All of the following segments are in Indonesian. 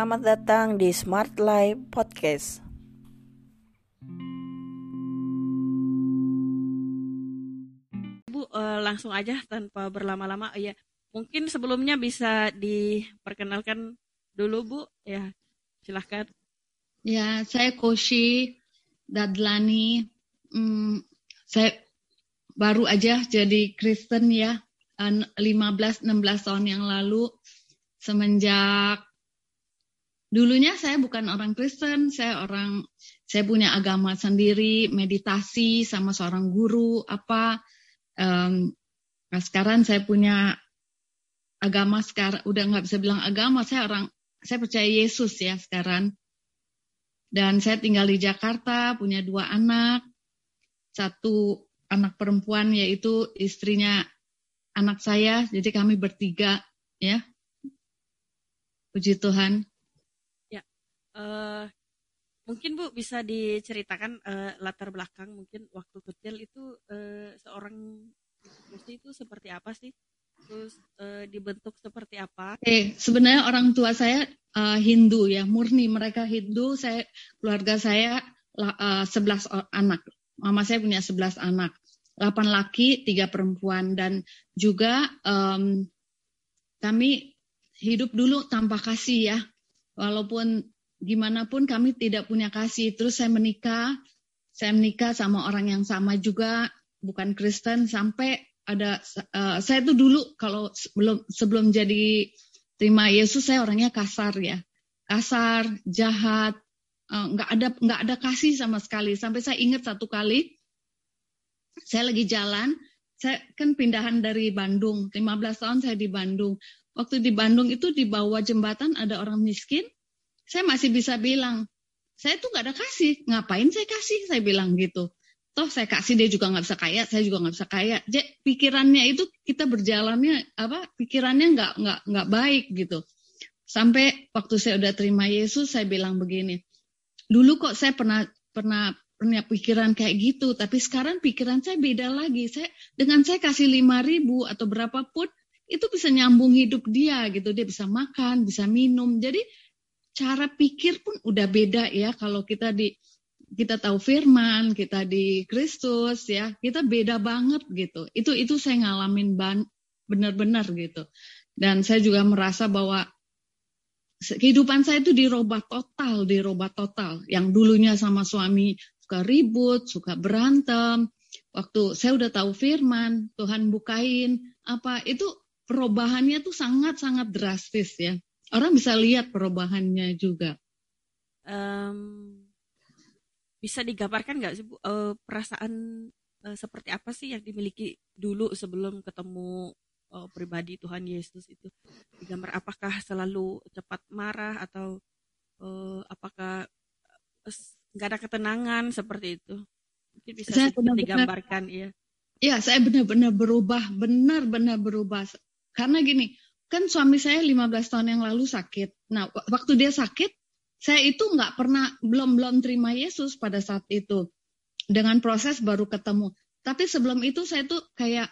Selamat datang di Smart Life Podcast. Bu, uh, langsung aja tanpa berlama-lama. Ya, mungkin sebelumnya bisa diperkenalkan dulu, Bu. Ya, silahkan. Ya, saya Koshi Dadlani. Hmm, saya baru aja jadi Kristen ya, 15-16 tahun yang lalu. Semenjak dulunya saya bukan orang Kristen, saya orang saya punya agama sendiri, meditasi sama seorang guru apa um, nah sekarang saya punya agama sekarang udah nggak bisa bilang agama saya orang saya percaya Yesus ya sekarang. Dan saya tinggal di Jakarta punya dua anak satu anak perempuan yaitu istrinya anak saya jadi kami bertiga ya. Puji Tuhan uh, Mungkin Bu bisa diceritakan uh, latar belakang mungkin waktu kecil itu uh, seorang Gusti itu seperti apa sih? Terus uh, dibentuk seperti apa? Eh, sebenarnya orang tua saya uh, Hindu ya, murni mereka Hindu. Saya keluarga saya uh, 11 anak. Mama saya punya 11 anak. 8 laki, 3 perempuan dan juga um, kami hidup dulu tanpa kasih ya. Walaupun gimana pun kami tidak punya kasih. Terus saya menikah, saya menikah sama orang yang sama juga, bukan Kristen, sampai ada uh, saya tuh dulu kalau sebelum sebelum jadi terima Yesus saya orangnya kasar ya, kasar, jahat, uh, nggak ada nggak ada kasih sama sekali. Sampai saya ingat satu kali, saya lagi jalan, saya kan pindahan dari Bandung, 15 tahun saya di Bandung. Waktu di Bandung itu di bawah jembatan ada orang miskin, saya masih bisa bilang, saya tuh nggak ada kasih, ngapain saya kasih? Saya bilang gitu. Toh saya kasih dia juga nggak bisa kaya, saya juga nggak bisa kaya. Jadi pikirannya itu kita berjalannya apa? Pikirannya nggak nggak nggak baik gitu. Sampai waktu saya udah terima Yesus, saya bilang begini. Dulu kok saya pernah pernah punya pikiran kayak gitu, tapi sekarang pikiran saya beda lagi. Saya dengan saya kasih lima ribu atau berapapun itu bisa nyambung hidup dia gitu. Dia bisa makan, bisa minum. Jadi cara pikir pun udah beda ya kalau kita di kita tahu firman, kita di Kristus ya, kita beda banget gitu. Itu itu saya ngalamin ban benar-benar gitu. Dan saya juga merasa bahwa kehidupan saya itu dirubah total, dirubah total. Yang dulunya sama suami suka ribut, suka berantem. Waktu saya udah tahu firman, Tuhan bukain apa itu perubahannya tuh sangat-sangat drastis ya orang bisa lihat perubahannya juga. Um, bisa digambarkan nggak sih Bu uh, perasaan uh, seperti apa sih yang dimiliki dulu sebelum ketemu uh, pribadi Tuhan Yesus itu? Digambar apakah selalu cepat marah atau uh, apakah nggak ada ketenangan seperti itu? Mungkin bisa saya benar -benar, digambarkan ya. Ya, saya benar-benar berubah, benar-benar berubah. Karena gini, kan suami saya 15 tahun yang lalu sakit. Nah, waktu dia sakit, saya itu nggak pernah belum belum terima Yesus pada saat itu. Dengan proses baru ketemu. Tapi sebelum itu saya tuh kayak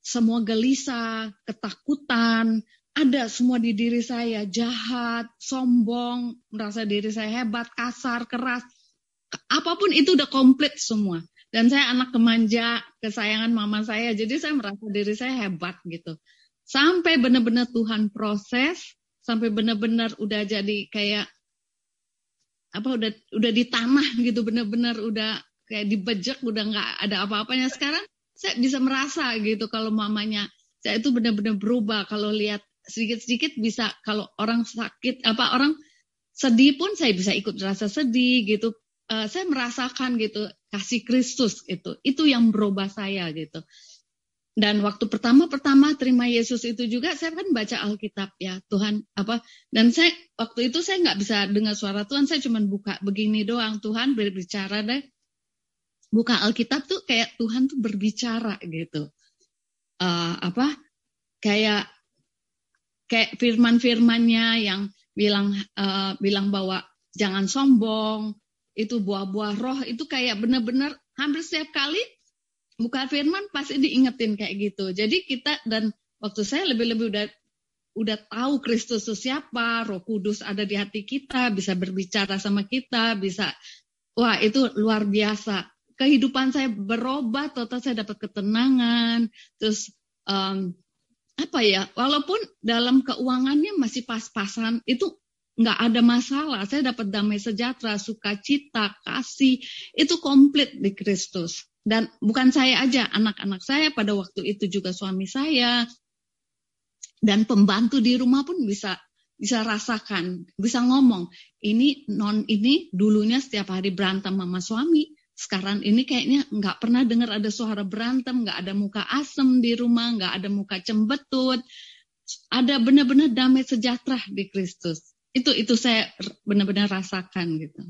semua gelisah, ketakutan, ada semua di diri saya, jahat, sombong, merasa diri saya hebat, kasar, keras. Apa pun itu udah komplit semua. Dan saya anak kemanja, kesayangan mama saya, jadi saya merasa diri saya hebat gitu sampai benar-benar Tuhan proses sampai benar-benar udah jadi kayak apa udah udah di gitu benar-benar udah kayak dibejek udah nggak ada apa-apanya. Sekarang saya bisa merasa gitu kalau mamanya saya itu benar-benar berubah. Kalau lihat sedikit-sedikit bisa kalau orang sakit apa orang sedih pun saya bisa ikut rasa sedih gitu. Uh, saya merasakan gitu kasih Kristus itu itu yang berubah saya gitu dan waktu pertama-pertama terima Yesus itu juga saya kan baca Alkitab ya Tuhan apa dan saya waktu itu saya nggak bisa dengar suara Tuhan saya cuma buka begini doang Tuhan berbicara deh. Buka Alkitab tuh kayak Tuhan tuh berbicara gitu. Uh, apa kayak kayak firman-firmannya yang bilang uh, bilang bahwa jangan sombong itu buah-buah roh itu kayak benar-benar hampir setiap kali buka firman pasti diingetin kayak gitu. Jadi kita dan waktu saya lebih-lebih udah udah tahu Kristus itu siapa, Roh Kudus ada di hati kita, bisa berbicara sama kita, bisa wah itu luar biasa. Kehidupan saya berubah, total saya dapat ketenangan, terus um, apa ya, walaupun dalam keuangannya masih pas-pasan, itu nggak ada masalah. Saya dapat damai sejahtera, sukacita, kasih, itu komplit di Kristus. Dan bukan saya aja, anak-anak saya pada waktu itu juga suami saya, dan pembantu di rumah pun bisa bisa rasakan, bisa ngomong. Ini non ini dulunya setiap hari berantem sama suami. Sekarang ini kayaknya nggak pernah dengar ada suara berantem, nggak ada muka asem di rumah, nggak ada muka cembetut. Ada benar-benar damai sejahtera di Kristus. Itu itu saya benar-benar rasakan gitu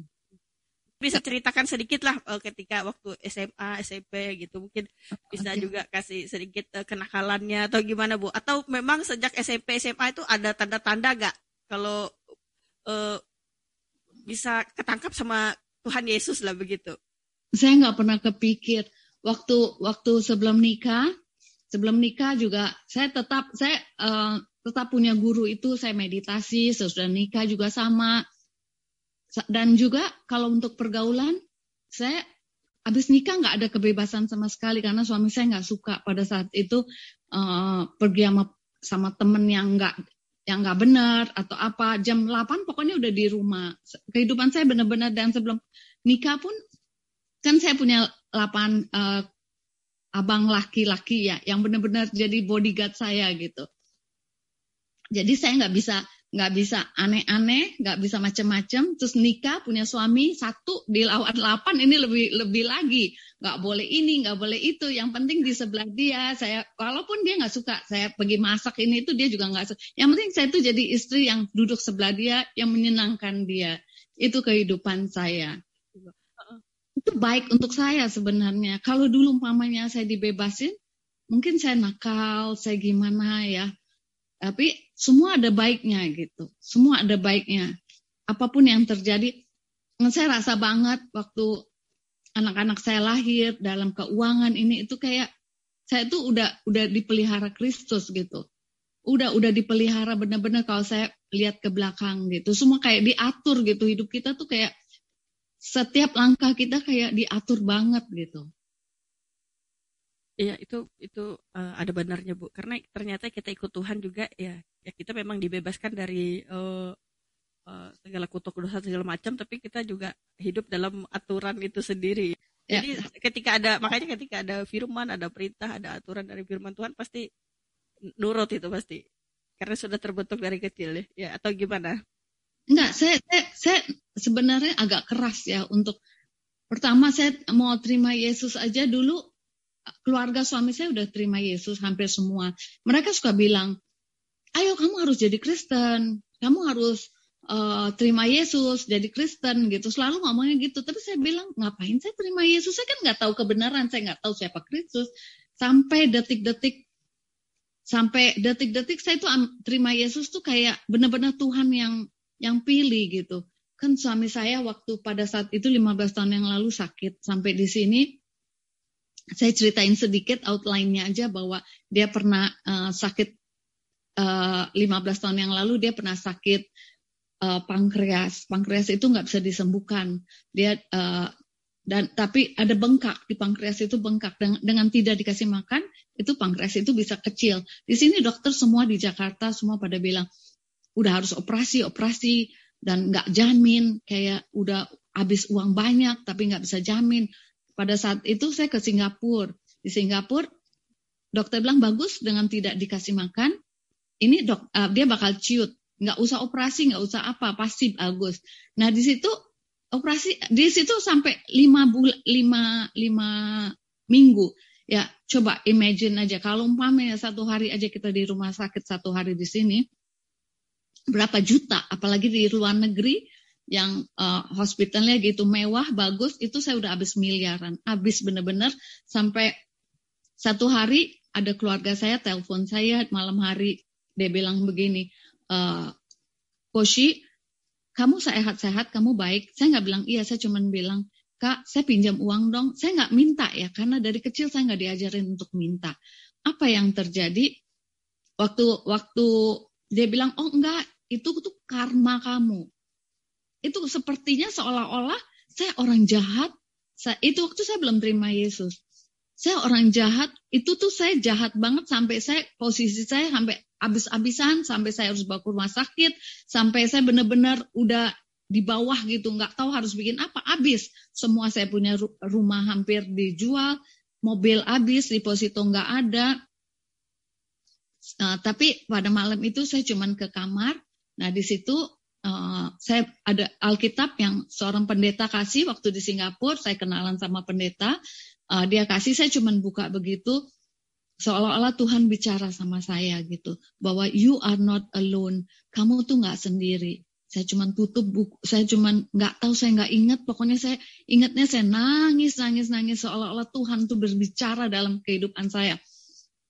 bisa ceritakan sedikit lah uh, ketika waktu SMA, SMP gitu mungkin bisa okay. juga kasih sedikit uh, kenakalannya atau gimana Bu? Atau memang sejak SMP, SMA itu ada tanda-tanda gak kalau uh, bisa ketangkap sama Tuhan Yesus lah begitu? Saya nggak pernah kepikir waktu waktu sebelum nikah, sebelum nikah juga saya tetap saya uh, tetap punya guru itu saya meditasi, sesudah nikah juga sama dan juga kalau untuk pergaulan, saya habis nikah nggak ada kebebasan sama sekali karena suami saya nggak suka pada saat itu uh, pergi sama sama temen yang nggak yang nggak benar atau apa. Jam 8 pokoknya udah di rumah. Kehidupan saya benar-benar dan sebelum nikah pun kan saya punya 8 uh, abang laki-laki ya yang benar-benar jadi bodyguard saya gitu. Jadi saya nggak bisa nggak bisa aneh-aneh, nggak bisa macem-macem, terus nikah punya suami satu di lawan delapan ini lebih lebih lagi, nggak boleh ini, nggak boleh itu, yang penting di sebelah dia, saya walaupun dia nggak suka, saya pergi masak ini itu dia juga nggak suka, yang penting saya itu jadi istri yang duduk sebelah dia, yang menyenangkan dia, itu kehidupan saya. Itu baik untuk saya sebenarnya. Kalau dulu umpamanya saya dibebasin, mungkin saya nakal, saya gimana ya, tapi semua ada baiknya gitu. Semua ada baiknya. Apa pun yang terjadi, saya rasa banget waktu anak-anak saya lahir dalam keuangan ini itu kayak saya tuh udah udah dipelihara Kristus gitu. Udah udah dipelihara benar-benar kalau saya lihat ke belakang gitu. Semua kayak diatur gitu. Hidup kita tuh kayak setiap langkah kita kayak diatur banget gitu. Iya itu itu uh, ada benarnya bu karena ternyata kita ikut Tuhan juga ya ya kita memang dibebaskan dari uh, uh, segala kutuk dosa segala macam tapi kita juga hidup dalam aturan itu sendiri. Ya. Jadi ketika ada makanya ketika ada firman ada perintah ada aturan dari firman Tuhan pasti nurut itu pasti karena sudah terbentuk dari kecil ya, ya atau gimana? Enggak saya, saya saya sebenarnya agak keras ya untuk pertama saya mau terima Yesus aja dulu keluarga suami saya udah terima Yesus hampir semua. Mereka suka bilang, ayo kamu harus jadi Kristen, kamu harus uh, terima Yesus, jadi Kristen gitu. Selalu ngomongnya gitu. Tapi saya bilang, ngapain saya terima Yesus? Saya kan nggak tahu kebenaran, saya nggak tahu siapa Kristus. Sampai detik-detik, sampai detik-detik saya tuh terima Yesus tuh kayak benar-benar Tuhan yang yang pilih gitu. Kan suami saya waktu pada saat itu 15 tahun yang lalu sakit sampai di sini saya ceritain sedikit outline-nya aja bahwa dia pernah uh, sakit uh, eh, 15 tahun yang lalu dia pernah sakit uh, pankreas. Pankreas itu nggak bisa disembuhkan. Dia uh, dan tapi ada bengkak di pankreas itu bengkak dengan, dengan tidak dikasih makan itu pankreas itu bisa kecil. Di sini dokter semua di Jakarta semua pada bilang udah harus operasi operasi dan nggak jamin kayak udah habis uang banyak tapi nggak bisa jamin pada saat itu saya ke Singapura. Di Singapura dokter bilang bagus dengan tidak dikasih makan. Ini dok, uh, dia bakal ciut, nggak usah operasi, nggak usah apa, pasti bagus. Nah di situ operasi di situ sampai lima bulan, lima lima minggu. Ya coba imagine aja kalau umpamanya satu hari aja kita di rumah sakit satu hari di sini, berapa juta, apalagi di luar negeri yang uh, hospitalnya gitu mewah, bagus, itu saya udah habis miliaran. Habis bener-bener sampai satu hari ada keluarga saya telepon saya malam hari. Dia bilang begini, uh, Koshi, kamu sehat-sehat, kamu baik. Saya nggak bilang iya, saya cuma bilang, Kak, saya pinjam uang dong. Saya nggak minta ya, karena dari kecil saya nggak diajarin untuk minta. Apa yang terjadi? Waktu waktu dia bilang, oh enggak, itu tuh karma kamu. Itu sepertinya seolah-olah saya orang jahat. Saya, itu waktu saya belum terima Yesus. Saya orang jahat, itu tuh saya jahat banget sampai saya posisi saya sampai habis-habisan, sampai saya harus bawa ke rumah sakit, sampai saya benar-benar udah di bawah gitu, nggak tahu harus bikin apa, habis. Semua saya punya rumah hampir dijual, mobil habis, deposito nggak ada. Uh, tapi pada malam itu saya cuman ke kamar. Nah di situ uh, saya ada Alkitab yang seorang pendeta kasih waktu di Singapura. Saya kenalan sama pendeta. Uh, dia kasih saya cuman buka begitu seolah-olah Tuhan bicara sama saya gitu bahwa you are not alone kamu tuh nggak sendiri. Saya cuman tutup buku saya cuman nggak tahu saya nggak ingat. Pokoknya saya ingatnya saya nangis nangis nangis seolah-olah Tuhan tuh berbicara dalam kehidupan saya.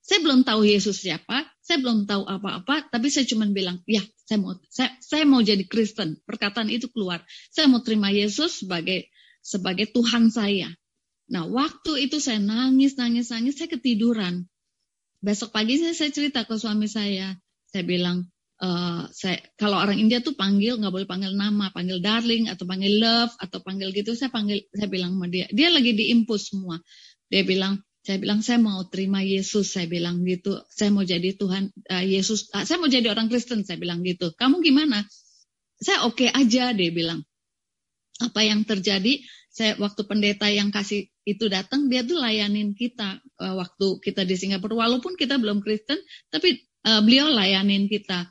Saya belum tahu Yesus siapa saya belum tahu apa-apa tapi saya cuman bilang ya saya mau saya, saya mau jadi Kristen perkataan itu keluar saya mau terima Yesus sebagai sebagai Tuhan saya Nah, waktu itu saya nangis, nangis, nangis, saya ketiduran. Besok pagi saya, cerita ke suami saya. Saya bilang, uh, saya kalau orang India tuh panggil nggak boleh panggil nama, panggil darling atau panggil love atau panggil gitu. Saya panggil, saya bilang sama dia. Dia lagi diimpus semua. Dia bilang, saya bilang saya mau terima Yesus. Saya bilang gitu. Saya mau jadi Tuhan uh, Yesus. Uh, saya mau jadi orang Kristen. Saya bilang gitu. Kamu gimana? Saya oke okay aja. Dia bilang. Apa yang terjadi? Saya waktu pendeta yang kasih itu datang dia tuh layanin kita uh, waktu kita di Singapura walaupun kita belum Kristen tapi uh, beliau layanin kita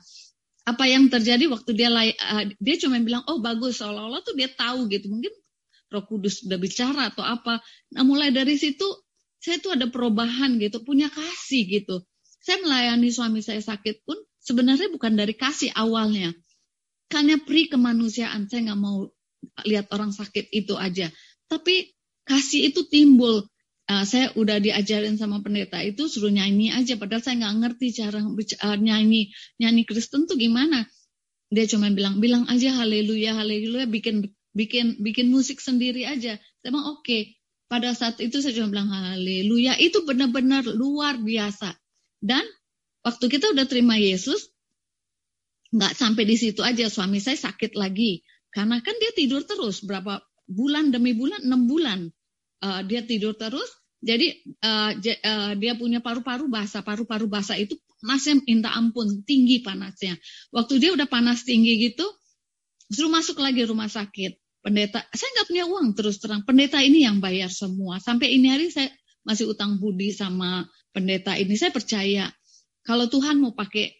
apa yang terjadi waktu dia lay, uh, dia cuma bilang oh bagus seolah-olah tuh dia tahu gitu mungkin Roh Kudus udah bicara atau apa nah mulai dari situ saya tuh ada perubahan gitu punya kasih gitu saya melayani suami saya sakit pun sebenarnya bukan dari kasih awalnya karena pri kemanusiaan saya nggak mau lihat orang sakit itu aja tapi kasih itu timbul. Uh, saya udah diajarin sama pendeta itu suruh nyanyi aja, padahal saya nggak ngerti cara uh, nyanyi nyanyi Kristen tuh gimana. Dia cuma bilang bilang aja haleluya haleluya, bikin bikin bikin musik sendiri aja. Bilang oke. Okay. Pada saat itu saya cuma bilang haleluya, itu benar-benar luar biasa. Dan waktu kita udah terima Yesus, nggak sampai di situ aja suami saya sakit lagi karena kan dia tidur terus berapa bulan demi bulan enam bulan uh, dia tidur terus. Jadi uh, uh, dia punya paru-paru basah, paru-paru basah itu masih minta ampun, tinggi panasnya. Waktu dia udah panas tinggi gitu, suruh masuk lagi rumah sakit. Pendeta, saya nggak punya uang terus terang. Pendeta ini yang bayar semua. Sampai ini hari saya masih utang budi sama pendeta ini. Saya percaya kalau Tuhan mau pakai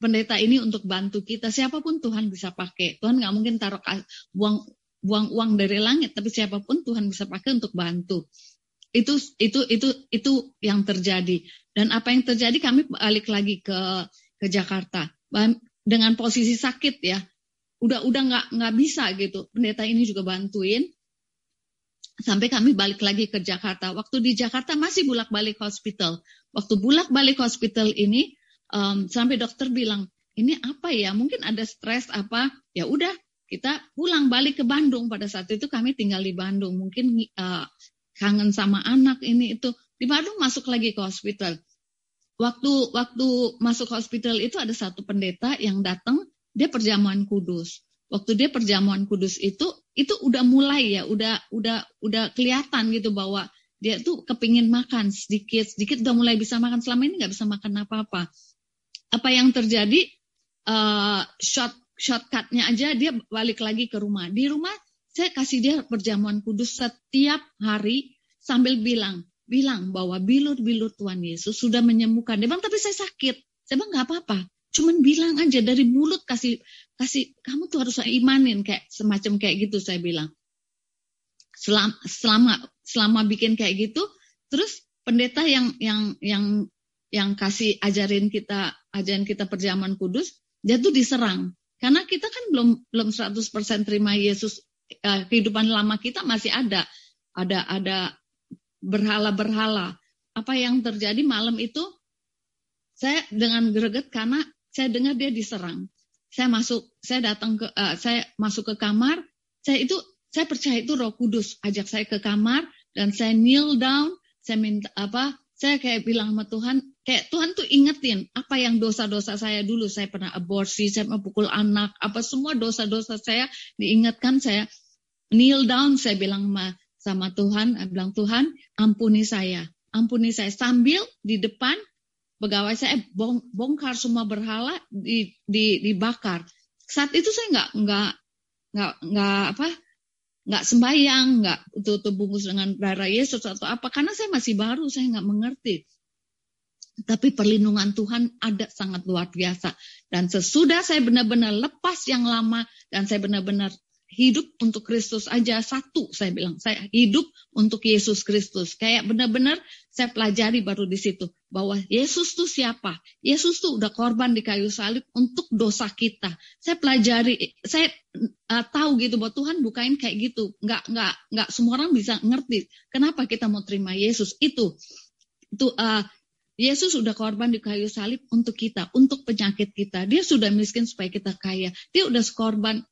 pendeta ini untuk bantu kita, siapa pun Tuhan bisa pakai. Tuhan nggak mungkin taruh buang buang uang dari langit, tapi siapa pun Tuhan bisa pakai untuk bantu. Itu itu itu itu yang terjadi. Dan apa yang terjadi kami balik lagi ke ke Jakarta dengan posisi sakit ya. Udah udah nggak nggak bisa gitu. Pendeta ini juga bantuin sampai kami balik lagi ke Jakarta. Waktu di Jakarta masih bulak-balik hospital. Waktu bulak-balik hospital ini um, sampai dokter bilang ini apa ya? Mungkin ada stres apa? Ya udah kita pulang balik ke Bandung pada saat itu kami tinggal di Bandung mungkin uh, kangen sama anak ini itu di Bandung masuk lagi ke hospital waktu waktu masuk hospital itu ada satu pendeta yang datang dia perjamuan kudus waktu dia perjamuan kudus itu itu udah mulai ya udah udah udah kelihatan gitu bahwa dia tuh kepingin makan sedikit sedikit udah mulai bisa makan selama ini nggak bisa makan apa apa yang terjadi uh, shot shortcutnya aja dia balik lagi ke rumah. Di rumah saya kasih dia perjamuan kudus setiap hari sambil bilang, bilang bahwa bilut-bilut Tuhan Yesus sudah menyembuhkan. Dia bilang, tapi saya sakit. Saya bilang, nggak apa-apa. Cuman bilang aja dari mulut kasih kasih kamu tuh harus imanin kayak semacam kayak gitu saya bilang. Selama selama selama bikin kayak gitu, terus pendeta yang yang yang yang kasih ajarin kita ajarin kita perjamuan kudus, dia tuh diserang. Karena kita kan belum belum 100% terima Yesus uh, kehidupan lama kita masih ada ada ada berhala-berhala. Apa yang terjadi malam itu saya dengan greget karena saya dengar dia diserang. Saya masuk, saya datang ke uh, saya masuk ke kamar, saya itu saya percaya itu Roh Kudus ajak saya ke kamar dan saya kneel down, saya minta apa? Saya kayak bilang sama Tuhan, kayak Tuhan tuh ingetin apa yang dosa-dosa saya dulu saya pernah aborsi saya pukul anak apa semua dosa-dosa saya diingatkan saya kneel down saya bilang sama, sama Tuhan saya bilang Tuhan ampuni saya ampuni saya sambil di depan pegawai saya bong, bongkar semua berhala di, di, dibakar saat itu saya nggak nggak nggak nggak apa nggak sembahyang nggak tutup bungkus dengan darah Yesus atau apa karena saya masih baru saya nggak mengerti tapi perlindungan Tuhan ada sangat luar biasa. Dan sesudah saya benar-benar lepas yang lama dan saya benar-benar hidup untuk Kristus aja satu saya bilang. Saya hidup untuk Yesus Kristus. Kayak benar-benar saya pelajari baru di situ bahwa Yesus tuh siapa? Yesus tuh udah korban di kayu salib untuk dosa kita. Saya pelajari saya uh, tahu gitu bahwa Tuhan bukain kayak gitu. Nggak nggak nggak semua orang bisa ngerti kenapa kita mau terima Yesus. Itu itu uh, Yesus sudah korban di kayu salib untuk kita, untuk penyakit kita. Dia sudah miskin supaya kita kaya. Dia sudah korban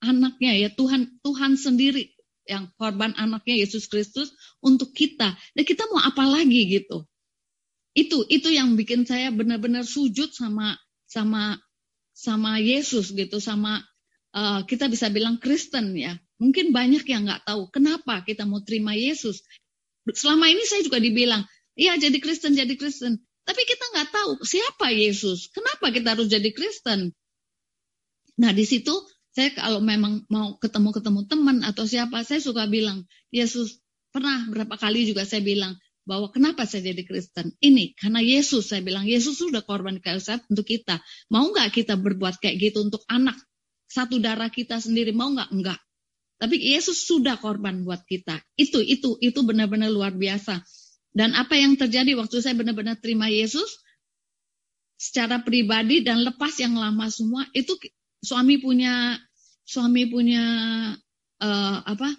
anaknya ya Tuhan Tuhan sendiri yang korban anaknya Yesus Kristus untuk kita. Dan kita mau apa lagi gitu? Itu itu yang bikin saya benar-benar sujud sama sama sama Yesus gitu, sama uh, kita bisa bilang Kristen ya. Mungkin banyak yang nggak tahu kenapa kita mau terima Yesus. Selama ini saya juga dibilang Iya jadi Kristen, jadi Kristen. Tapi kita nggak tahu siapa Yesus. Kenapa kita harus jadi Kristen? Nah di situ saya kalau memang mau ketemu-ketemu teman atau siapa, saya suka bilang, Yesus pernah berapa kali juga saya bilang bahwa kenapa saya jadi Kristen? Ini karena Yesus, saya bilang Yesus sudah korban kayu salib untuk kita. Mau nggak kita berbuat kayak gitu untuk anak satu darah kita sendiri? Mau nggak? Enggak. Tapi Yesus sudah korban buat kita. Itu itu itu benar-benar luar biasa. Dan apa yang terjadi waktu saya benar-benar terima Yesus secara pribadi dan lepas yang lama semua itu suami punya suami punya uh, apa?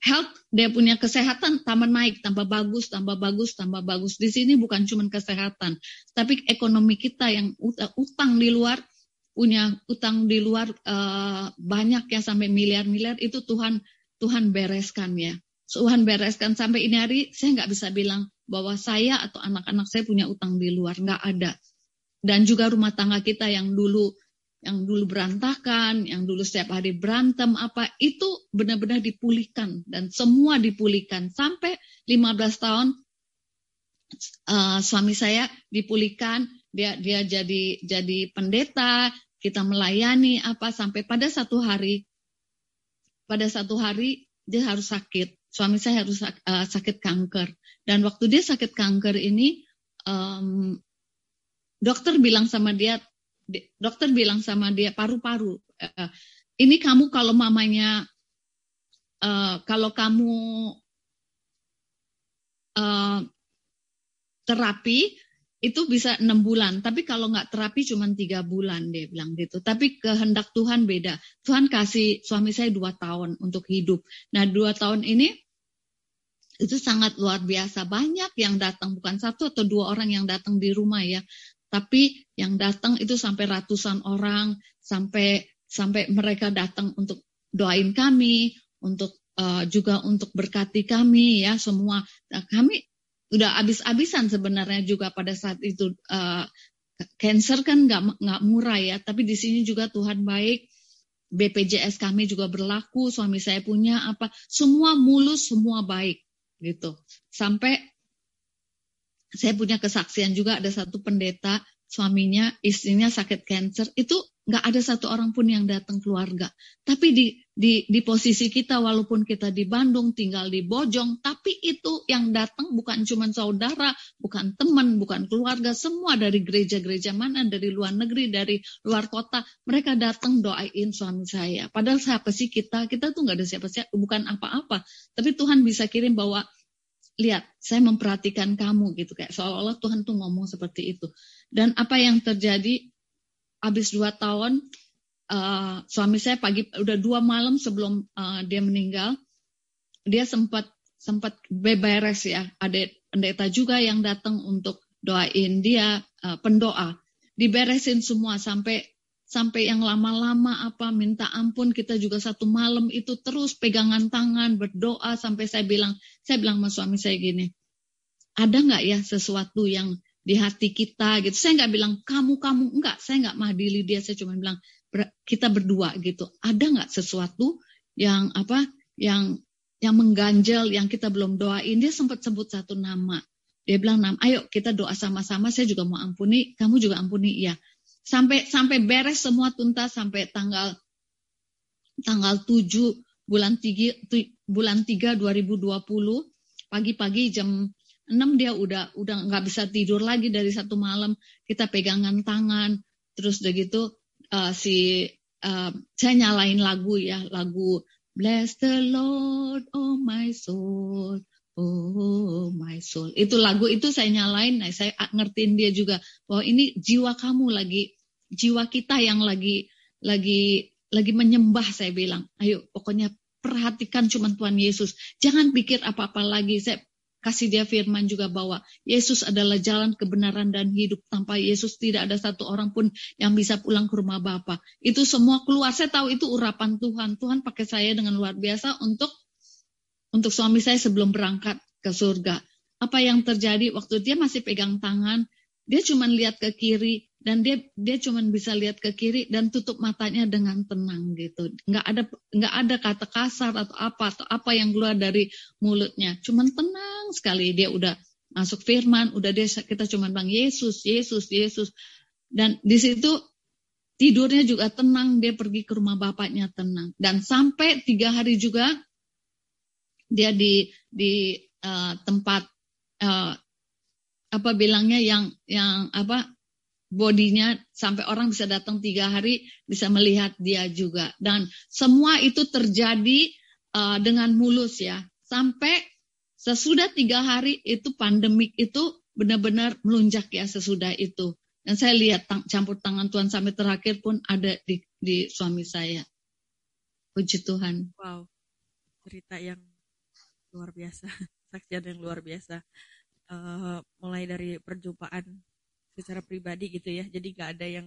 Health dia punya kesehatan tambah naik tambah bagus tambah bagus tambah bagus. Di sini bukan cuma kesehatan tapi ekonomi kita yang utang di luar punya utang di luar uh, banyak ya sampai miliar-miliar itu Tuhan Tuhan bereskan ya. Tuhan bereskan. Sampai ini hari saya nggak bisa bilang bahwa saya atau anak-anak saya punya utang di luar nggak ada. Dan juga rumah tangga kita yang dulu yang dulu berantakan, yang dulu setiap hari berantem apa itu benar-benar dipulihkan. Dan semua dipulihkan. Sampai 15 tahun uh, suami saya dipulihkan. Dia dia jadi jadi pendeta kita melayani apa sampai pada satu hari pada satu hari dia harus sakit. Suami saya harus uh, sakit kanker. Dan waktu dia sakit kanker ini um, dokter bilang sama dia dokter bilang sama dia paru-paru uh, ini kamu kalau mamanya uh, kalau kamu uh, terapi itu bisa enam bulan. Tapi kalau nggak terapi cuma tiga bulan dia bilang gitu. Tapi kehendak Tuhan beda. Tuhan kasih suami saya dua tahun untuk hidup. Nah dua tahun ini itu sangat luar biasa. Banyak yang datang, bukan satu atau dua orang yang datang di rumah ya. Tapi yang datang itu sampai ratusan orang, sampai sampai mereka datang untuk doain kami, untuk uh, juga untuk berkati kami ya semua. Nah, kami udah habis-habisan sebenarnya juga pada saat itu uh, cancer kan nggak nggak murah ya. Tapi di sini juga Tuhan baik. BPJS kami juga berlaku suami saya punya apa semua mulus semua baik gitu. Sampai saya punya kesaksian juga ada satu pendeta suaminya istrinya sakit cancer itu nggak ada satu orang pun yang datang keluarga. Tapi di di di posisi kita walaupun kita di Bandung tinggal di Bojong, tapi itu yang datang bukan cuma saudara, bukan teman, bukan keluarga, semua dari gereja-gereja mana, dari luar negeri, dari luar kota, mereka datang doain suami saya. Padahal siapa sih kita? Kita tuh nggak ada siapa-siapa, bukan apa-apa. Tapi Tuhan bisa kirim bahwa lihat saya memperhatikan kamu gitu kayak seolah-olah Tuhan tuh ngomong seperti itu. Dan apa yang terjadi habis dua tahun uh, suami saya pagi udah dua malam sebelum uh, dia meninggal dia sempat sempat beberes ya. Ada pendeta juga yang datang untuk doain dia uh, pendoa. Diberesin semua sampai sampai yang lama-lama apa minta ampun kita juga satu malam itu terus pegangan tangan berdoa sampai saya bilang saya bilang sama suami saya gini ada nggak ya sesuatu yang di hati kita gitu. Saya nggak bilang kamu kamu enggak, saya nggak mahdili dia, saya cuma bilang kita berdua gitu. Ada nggak sesuatu yang apa yang yang mengganjal yang kita belum doain? Dia sempat sebut satu nama. Dia bilang, ayo kita doa sama-sama. Saya juga mau ampuni, kamu juga ampuni ya. Sampai sampai beres semua tuntas sampai tanggal tanggal 7 bulan 3 bulan 3 2020 pagi-pagi jam 6 dia udah udah nggak bisa tidur lagi dari satu malam. Kita pegangan tangan terus udah gitu uh, si uh, saya nyalain lagu ya lagu Bless the Lord oh my soul oh my soul itu lagu itu saya nyalain nah saya ngertiin dia juga bahwa ini jiwa kamu lagi jiwa kita yang lagi lagi lagi menyembah saya bilang ayo pokoknya perhatikan cuma Tuhan Yesus jangan pikir apa-apa lagi saya kasih dia firman juga bahwa Yesus adalah jalan kebenaran dan hidup. Tanpa Yesus tidak ada satu orang pun yang bisa pulang ke rumah Bapa. Itu semua keluar. Saya tahu itu urapan Tuhan. Tuhan pakai saya dengan luar biasa untuk untuk suami saya sebelum berangkat ke surga. Apa yang terjadi? Waktu dia masih pegang tangan, dia cuma lihat ke kiri, dan dia dia cuma bisa lihat ke kiri dan tutup matanya dengan tenang gitu. Nggak ada nggak ada kata kasar atau apa atau apa yang keluar dari mulutnya. Cuma tenang sekali dia udah masuk firman udah dia kita cuma bilang Yesus Yesus Yesus. Dan di situ tidurnya juga tenang dia pergi ke rumah bapaknya tenang. Dan sampai tiga hari juga dia di di uh, tempat uh, apa bilangnya yang yang apa bodinya sampai orang bisa datang tiga hari bisa melihat dia juga. Dan semua itu terjadi uh, dengan mulus ya. Sampai sesudah tiga hari itu pandemik itu benar-benar melunjak ya sesudah itu. Dan saya lihat tang campur tangan Tuhan sampai terakhir pun ada di, di suami saya. Puji Tuhan. Wow. Cerita yang luar biasa. Saksian yang luar biasa. Uh, mulai dari perjumpaan secara pribadi gitu ya. Jadi nggak ada yang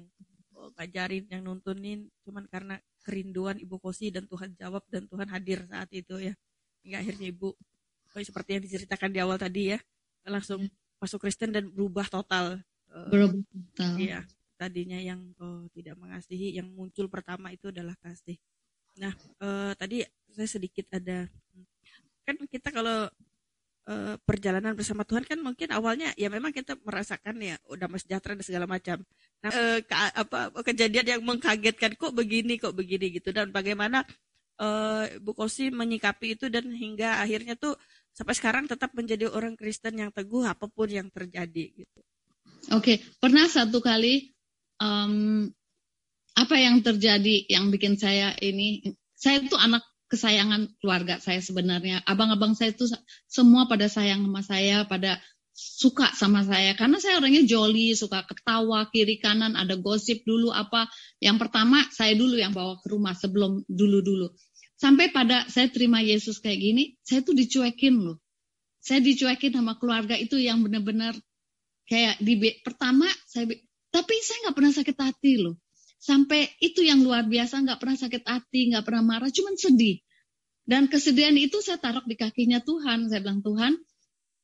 oh, ngajarin yang nontonin cuman karena kerinduan ibu kosi dan Tuhan jawab dan Tuhan hadir saat itu ya. Hingga akhirnya ibu oh, seperti yang diceritakan di awal tadi ya langsung masuk Kristen dan berubah total. Eh, berubah total. iya tadinya yang oh, tidak mengasihi yang muncul pertama itu adalah kasih. Nah uh, tadi saya sedikit ada kan kita kalau uh, perjalanan bersama Tuhan kan mungkin awalnya ya memang kita merasakan ya udah sejahtera dan segala macam. Nah, uh, ke, apa kejadian yang mengkagetkan kok begini kok begini gitu dan bagaimana uh, Bu Kosi menyikapi itu dan hingga akhirnya tuh sampai sekarang tetap menjadi orang Kristen yang teguh apa pun yang terjadi gitu. Oke, okay. pernah satu kali um, apa yang terjadi yang bikin saya ini saya itu anak kesayangan keluarga saya sebenarnya. Abang-abang saya itu semua pada sayang sama saya, pada suka sama saya karena saya orangnya jolly, suka ketawa kiri kanan, ada gosip dulu apa. Yang pertama saya dulu yang bawa ke rumah sebelum dulu-dulu. Sampai pada saya terima Yesus kayak gini, saya tuh dicuekin loh. Saya dicuekin sama keluarga itu yang benar-benar kayak di pertama saya tapi saya nggak pernah sakit hati loh sampai itu yang luar biasa nggak pernah sakit hati nggak pernah marah cuman sedih. Dan kesedihan itu saya taruh di kakinya Tuhan. Saya bilang Tuhan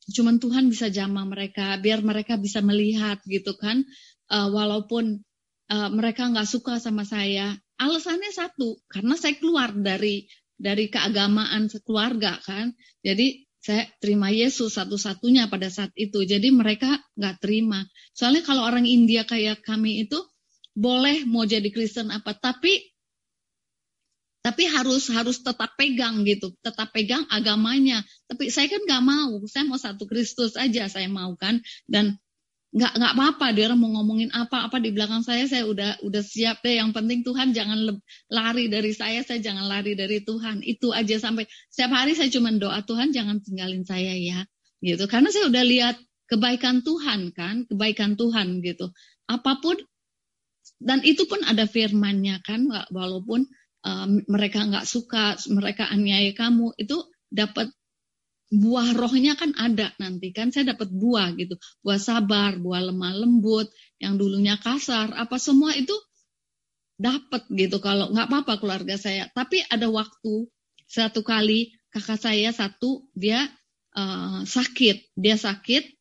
cuman Tuhan bisa jamah mereka biar mereka bisa melihat gitu kan. Uh, walaupun uh, mereka nggak suka sama saya. Alasannya satu karena saya keluar dari dari keagamaan keluarga kan. Jadi saya terima Yesus satu-satunya pada saat itu. Jadi mereka nggak terima. Soalnya kalau orang India kayak kami itu boleh mau jadi Kristen apa tapi tapi harus harus tetap pegang gitu tetap pegang agamanya. Tapi saya kan nggak mau saya mau satu Kristus aja saya mau kan dan nggak nggak apa-apa dia mau ngomongin apa-apa di belakang saya saya udah udah siap deh. Yang penting Tuhan jangan lari dari saya saya jangan lari dari Tuhan. Itu aja sampai setiap hari saya cuma doa Tuhan jangan tinggalin saya ya gitu. Karena saya udah lihat kebaikan Tuhan kan kebaikan Tuhan gitu. Apa pun dan itu pun ada firmannya kan, walaupun um, mereka nggak suka, mereka aniaya kamu, itu dapat buah rohnya kan ada nanti kan. Saya dapat buah gitu. Buah sabar buah lemah lembut yang dulunya kasar apa semua itu dapat gitu kalau nggak apa-apa keluarga saya. Tapi ada waktu satu kali kakak saya satu dia uh, sakit. Dia sakit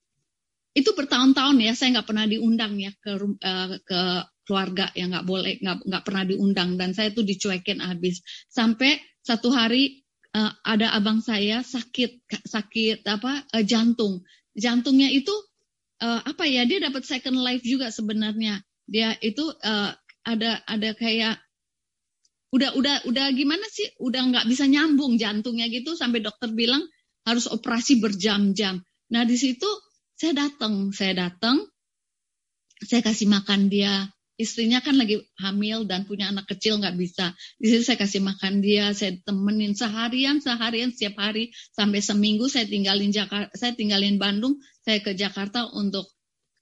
itu bertahun-tahun ya saya nggak pernah diundang ya ke uh, ke keluarga yang nggak boleh nggak nggak pernah diundang. Dan saya tuh dicuekin habis. Sampai satu hari uh, ada abang saya sakit sakit apa uh, jantung. Jantungnya itu uh, apa ya dia dapat second life juga sebenarnya. Dia itu uh, ada ada kayak udah udah udah gimana sih? Udah nggak bisa nyambung jantungnya gitu sampai dokter bilang harus operasi berjam-jam. Nah di situ saya datang, saya datang, saya kasih makan dia. Istrinya kan lagi hamil dan punya anak kecil nggak bisa. Di situ saya kasih makan dia, saya temenin seharian, seharian setiap hari sampai seminggu saya tinggalin Jakarta, saya tinggalin Bandung, saya ke Jakarta untuk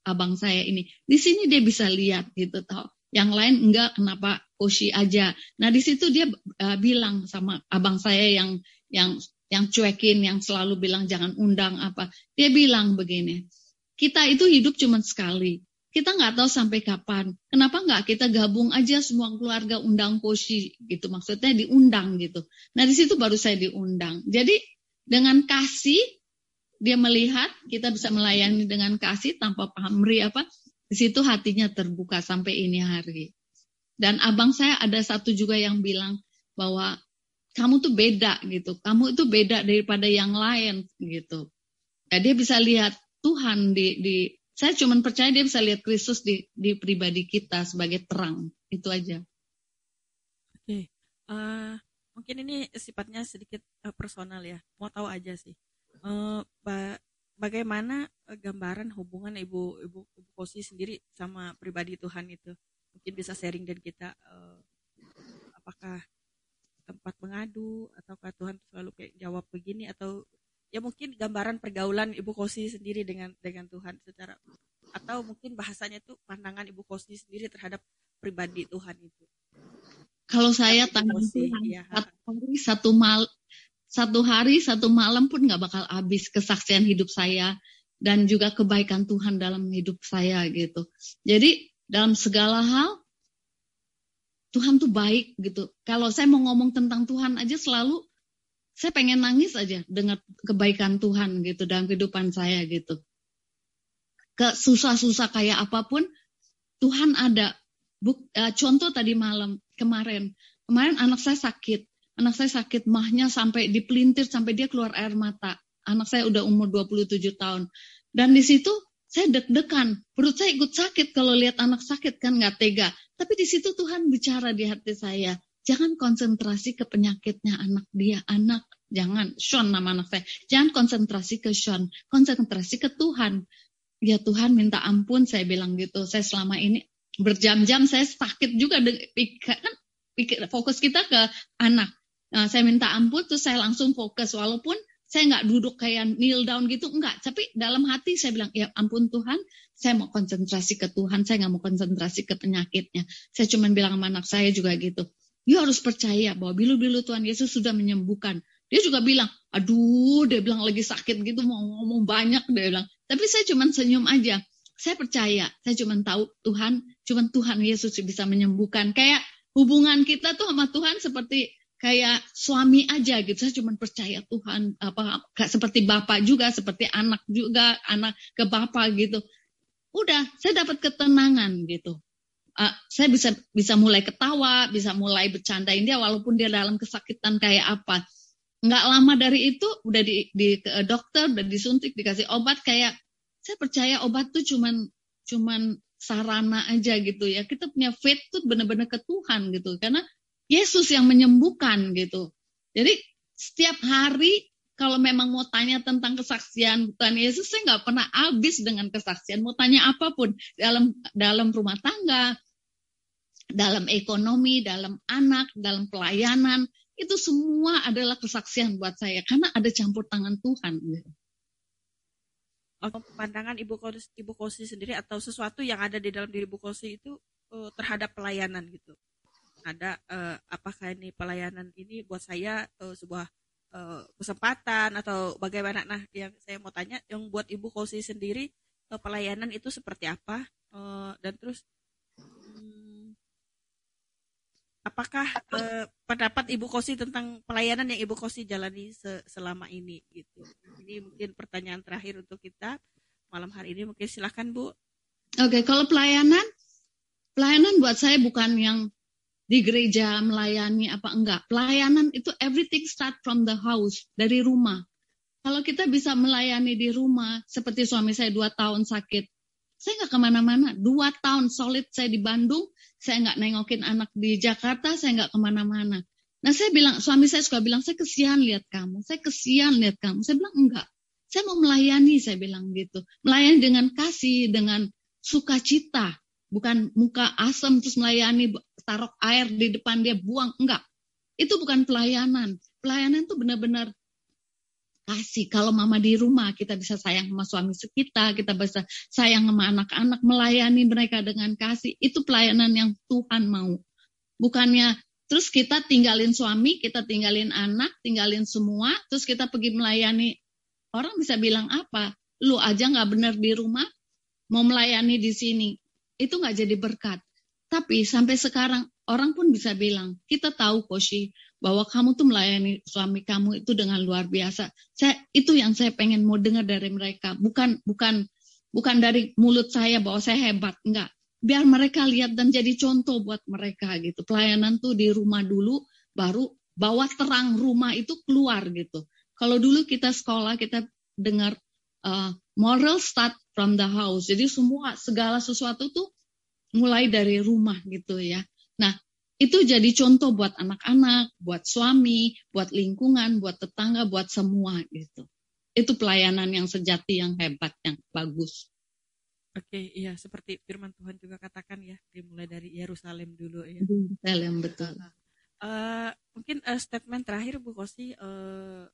abang saya ini. Di sini dia bisa lihat gitu tau. Yang lain enggak kenapa Koshi aja. Nah di situ dia uh, bilang sama abang saya yang yang yang cuekin, yang selalu bilang jangan undang apa. Dia bilang begini, kita itu hidup cuma sekali. Kita nggak tahu sampai kapan. Kenapa nggak kita gabung aja semua keluarga undang kosi gitu. Maksudnya diundang gitu. Nah di situ baru saya diundang. Jadi dengan kasih dia melihat kita bisa melayani dengan kasih tanpa pamri apa. Di situ hatinya terbuka sampai ini hari. Dan abang saya ada satu juga yang bilang bahwa kamu tuh beda gitu. Kamu itu beda daripada yang lain gitu. Ya, dia bisa lihat Tuhan di, di saya cuma percaya dia bisa lihat Kristus di, di pribadi kita sebagai terang. Itu aja. Oke. Uh, mungkin ini sifatnya sedikit uh, personal ya. Mau tahu aja sih. Uh, ba bagaimana gambaran hubungan ibu ibu ibu Kosi sendiri sama pribadi Tuhan itu? Mungkin bisa sharing dan kita uh, apakah tempat mengadu ataukah Tuhan selalu kayak jawab begini atau ya mungkin gambaran pergaulan Ibu Kosi sendiri dengan dengan Tuhan secara atau mungkin bahasanya itu pandangan Ibu Kosi sendiri terhadap pribadi Tuhan itu. Kalau saya Tuhan ya. satu hari satu mal satu hari satu malam pun nggak bakal habis kesaksian hidup saya dan juga kebaikan Tuhan dalam hidup saya gitu. Jadi dalam segala hal Tuhan tuh baik gitu. Kalau saya mau ngomong tentang Tuhan aja selalu saya pengen nangis aja dengan kebaikan Tuhan gitu dalam kehidupan saya gitu. Ke susah-susah kayak apa pun Tuhan ada. Buk, uh, contoh tadi malam kemarin, kemarin anak saya sakit. Anak saya sakit mahnya sampai dipelintir sampai dia keluar air mata. Anak saya udah umur 27 tahun. Dan di situ saya deg-degan, perut saya ikut sakit kalau lihat anak sakit kan nggak tega. Tapi di situ Tuhan bicara di hati saya, jangan konsentrasi ke penyakitnya anak dia, anak jangan Sean nama anak saya, jangan konsentrasi ke Sean, konsentrasi ke Tuhan. Ya Tuhan minta ampun, saya bilang gitu. Saya selama ini berjam-jam saya sakit juga kan fokus kita ke anak. Nah, saya minta ampun terus saya langsung fokus walaupun saya nggak duduk kayak kneel down gitu, enggak. Tapi dalam hati saya bilang, ya ampun Tuhan, saya mau konsentrasi ke Tuhan, saya nggak mau konsentrasi ke penyakitnya. Saya cuma bilang sama anak saya juga gitu. You harus percaya bahwa bilu-bilu Tuhan Yesus sudah menyembuhkan. Dia juga bilang, aduh, dia bilang lagi sakit gitu, mau ngomong banyak, dia bilang. Tapi saya cuma senyum aja. Saya percaya, saya cuma tahu Tuhan, cuma Tuhan Yesus bisa menyembuhkan. Kayak hubungan kita tuh sama Tuhan seperti kayak suami aja gitu. Saya cuma percaya Tuhan apa seperti bapak juga, seperti anak juga, anak ke bapak gitu. Udah, saya dapat ketenangan gitu. Uh, saya bisa bisa mulai ketawa, bisa mulai bercandain dia walaupun dia dalam kesakitan kayak apa. Nggak lama dari itu udah di, di ke dokter, udah disuntik, dikasih obat kayak saya percaya obat tuh cuman cuman sarana aja gitu ya. Kita punya faith tuh benar-benar ke Tuhan gitu. Karena Yesus yang menyembuhkan gitu. Jadi setiap hari kalau memang mau tanya tentang kesaksian Tuhan Yesus, saya nggak pernah habis dengan kesaksian. Mau tanya apa pun dalam dalam rumah tangga, dalam ekonomi, dalam anak, dalam pelayanan, itu semua adalah kesaksian buat saya karena ada campur tangan Tuhan. Gitu. Pandangan Ibu Kosi, Ibu Kosi sendiri atau sesuatu yang ada di dalam diri Ibu Kosi itu uh, terhadap pelayanan gitu ada uh, apakah ini pelayanan ini buat saya uh, sebuah uh, kesempatan atau bagaimana nah yang saya mau tanya yang buat ibu Kosi sendiri uh, pelayanan itu seperti apa uh, dan terus hmm, apakah uh, pendapat ibu Kosi tentang pelayanan yang ibu Kosi jalani se selama ini gitu ini mungkin pertanyaan terakhir untuk kita malam hari ini. Mungkin silakan Bu. Oke, kalau pelayanan, pelayanan buat saya bukan yang di gereja melayani apa enggak. Pelayanan itu everything start from the house, dari rumah. Kalau kita bisa melayani di rumah, seperti suami saya dua tahun sakit, saya nggak ke mana-mana. Dua tahun solid saya di Bandung, saya nggak nengokin anak di Jakarta, saya nggak ke mana-mana. Nah saya bilang, suami saya suka bilang, saya kesian lihat kamu, saya kesian lihat kamu. Saya bilang enggak, saya mau melayani, saya bilang gitu. Melayani dengan kasih, dengan sukacita, bukan muka asam terus melayani taruh air di depan dia buang enggak itu bukan pelayanan pelayanan itu benar-benar kasih kalau mama di rumah kita bisa sayang sama suami kita kita bisa sayang sama anak-anak melayani mereka dengan kasih. Itu pelayanan yang Tuhan mau. Bukannya terus kita tinggalin suami kita tinggalin anak tinggalin semua terus kita pergi melayani. Orang bisa bilang apa? Lu aja nggak benar di rumah mau melayani di sini. Itu nggak jadi berkat. Tapi sampai sekarang orang pun bisa bilang, kita tahu Koshi bahwa kamu tuh melayani suami kamu itu dengan luar biasa. Saya itu yang saya pengen mau dengar dari mereka, bukan bukan bukan dari mulut saya bahwa saya hebat, enggak. Biar mereka lihat dan jadi contoh buat mereka gitu. Pelayanan tuh di rumah dulu, baru bawa terang rumah itu keluar gitu. Kalau dulu kita sekolah kita dengar uh, moral start from the house. Jadi semua segala sesuatu tuh mulai dari rumah gitu ya. Nah, itu jadi contoh buat anak-anak, buat suami, buat lingkungan, buat tetangga, buat semua gitu. Itu pelayanan yang sejati, yang hebat, yang bagus. Oke, iya seperti firman Tuhan juga katakan ya, dimulai dari Yerusalem dulu ya. Yerusalem betul. Uh, mungkin uh, statement terakhir Bu Kosi uh,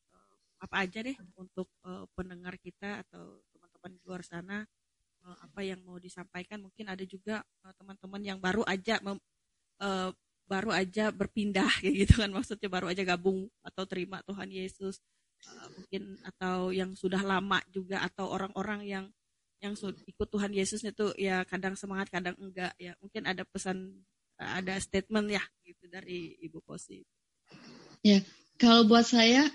apa aja deh untuk uh, pendengar kita atau teman-teman di luar sana uh, apa yang mau disampaikan mungkin ada juga uh, teman-teman yang baru aja mem, uh, baru aja berpindah kayak gitu kan maksudnya baru aja gabung atau terima Tuhan Yesus uh, mungkin atau yang sudah lama juga atau orang-orang yang yang ikut Tuhan Yesus itu ya kadang semangat kadang enggak ya mungkin ada pesan ada statement ya gitu dari Ibu Kosi. Ya, kalau buat saya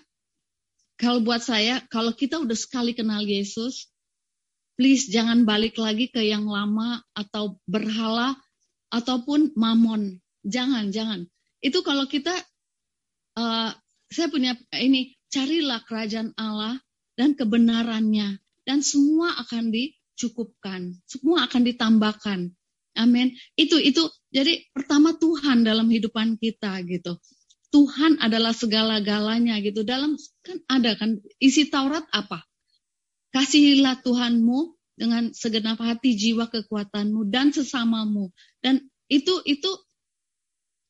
kalau buat saya kalau kita udah sekali kenal Yesus please jangan balik lagi ke yang lama atau berhala ataupun mamon. Jangan, jangan. Itu kalau kita, uh, saya punya ini, carilah kerajaan Allah dan kebenarannya. Dan semua akan dicukupkan. Semua akan ditambahkan. Amin. Itu itu jadi pertama Tuhan dalam hidupan kita gitu. Tuhan adalah segala-galanya gitu. Dalam kan ada kan isi Taurat apa? Kasihilah Tuhanmu dengan segenap hati, jiwa, kekuatanmu dan sesamamu. Dan itu itu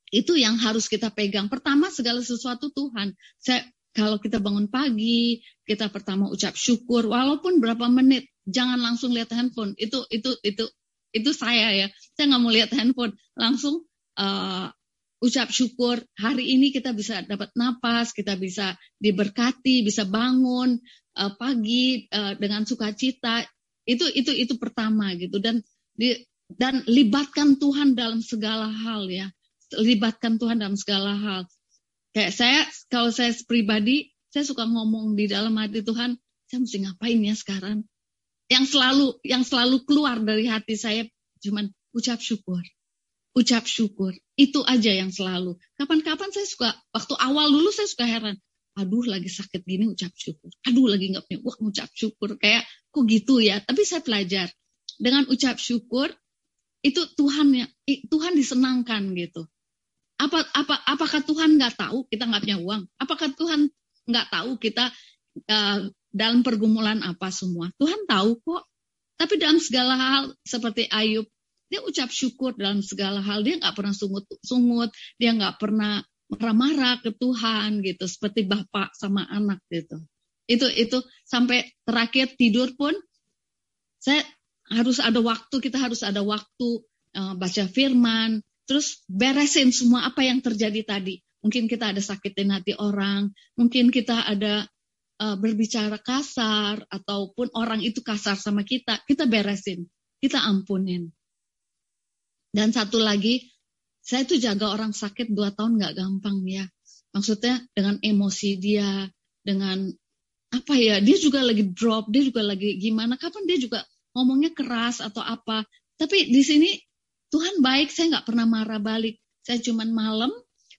itu yang harus kita pegang. Pertama segala sesuatu Tuhan. Saya kalau kita bangun pagi, kita pertama ucap syukur walaupun berapa menit, jangan langsung lihat handphone. Itu itu itu itu saya ya. Saya nggak mau lihat handphone, langsung uh, ucap syukur hari ini kita bisa dapat napas, kita bisa diberkati, bisa bangun uh, pagi uh, dengan sukacita. Itu itu itu pertama gitu dan di, dan libatkan Tuhan dalam segala hal ya. Libatkan Tuhan dalam segala hal. Kayak saya kalau saya pribadi saya suka ngomong di dalam hati Tuhan, saya mesti ngapain ya sekarang? Yang selalu yang selalu keluar dari hati saya cuman ucap syukur ucap syukur. Itu aja yang selalu. Kapan-kapan saya suka, waktu awal dulu saya suka heran. Aduh lagi sakit gini ucap syukur. Aduh lagi nggak punya uang ucap syukur. Kayak kok gitu ya. Tapi saya pelajar. Dengan ucap syukur, itu Tuhan ya, Tuhan disenangkan gitu. Apa, apa, apakah Tuhan nggak tahu kita nggak punya uang? Apakah Tuhan nggak tahu kita uh, dalam pergumulan apa semua? Tuhan tahu kok. Tapi dalam segala hal seperti Ayub, dia ucap syukur dalam segala hal. Dia nggak pernah sungut-sungut, dia nggak pernah marah-marah ke Tuhan gitu, seperti bapak sama anak gitu. Itu itu sampai terakhir tidur pun saya harus ada waktu, kita harus ada waktu uh, baca firman, terus beresin semua apa yang terjadi tadi. Mungkin kita ada sakitin hati orang, mungkin kita ada uh, berbicara kasar ataupun orang itu kasar sama kita, kita beresin, kita ampunin. Dan satu lagi, saya tuh jaga orang sakit dua tahun nggak gampang ya. Maksudnya dengan emosi dia, dengan apa ya dia juga lagi drop dia juga lagi gimana kapan dia juga ngomongnya keras atau apa tapi di sini Tuhan baik saya nggak pernah marah balik. Saya cuman malam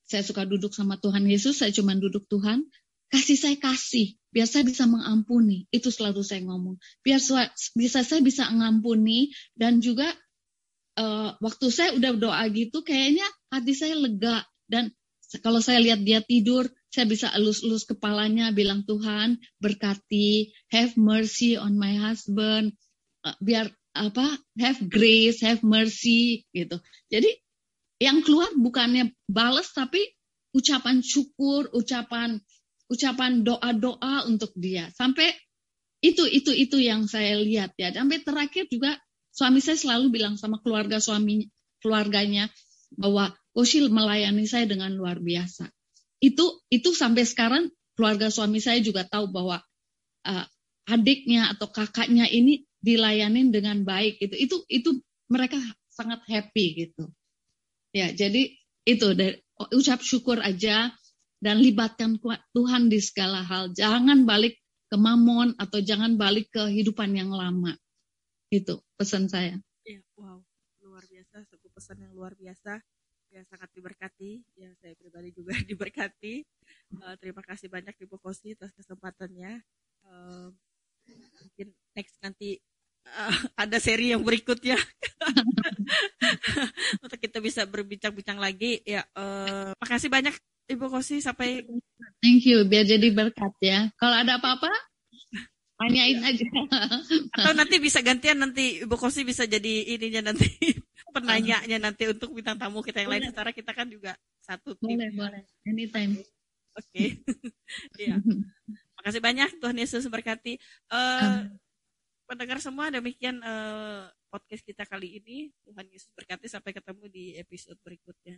saya suka duduk sama Tuhan Yesus saya cuman duduk Tuhan. Kasih saya kasih biar saya bisa mengampuni. Itu selalu saya ngomong. Biar bisa saya bisa mengampuni dan juga uh, waktu saya udah doa gitu kayaknya hati saya lega. Dan kalau saya lihat dia tidur saya bisa elus-elus kepalanya bilang Tuhan berkati have mercy on my husband. Uh, biar apa have grace have mercy gitu jadi yang keluar bukannya balas tapi ucapan syukur ucapan ucapan doa-doa untuk dia. Sampai itu itu itu yang saya lihat ya. Sampai terakhir juga suami saya selalu bilang sama keluarga suami keluarganya bahwa Koshil melayani saya dengan luar biasa. Itu itu sampai sekarang keluarga suami saya juga tahu bahwa uh, adiknya atau kakaknya ini dilayani dengan baik itu itu itu mereka sangat happy gitu ya jadi itu dari ucap syukur aja dan libatkan Tuhan di segala hal. Jangan balik ke mamon atau jangan balik ke kehidupan yang lama. Itu pesan saya. Ya, wow, luar biasa, satu pesan yang luar biasa. Ya, sangat diberkati. Ya, saya pribadi juga diberkati. Uh, terima kasih banyak Ibu Kosi atas kesempatannya. Uh, mungkin next nanti uh, ada seri yang berikutnya untuk kita bisa berbincang-bincang lagi ya uh, makasih banyak Ibu Kosi sampai Thank you, biar jadi berkat ya. Kalau ada apa-apa, tanyain aja. Atau nanti bisa gantian nanti Ibu Kosi bisa jadi ininya nanti penanyanya nanti untuk bintang tamu kita yang boleh. lain. Secara kita kan juga satu tim. Boleh, ya. boleh. Anytime. Oke. Okay. Iya. Makasih banyak Tuhan Yesus berkati. Uh, pendengar semua demikian uh, podcast kita kali ini. Tuhan Yesus berkati sampai ketemu di episode berikutnya.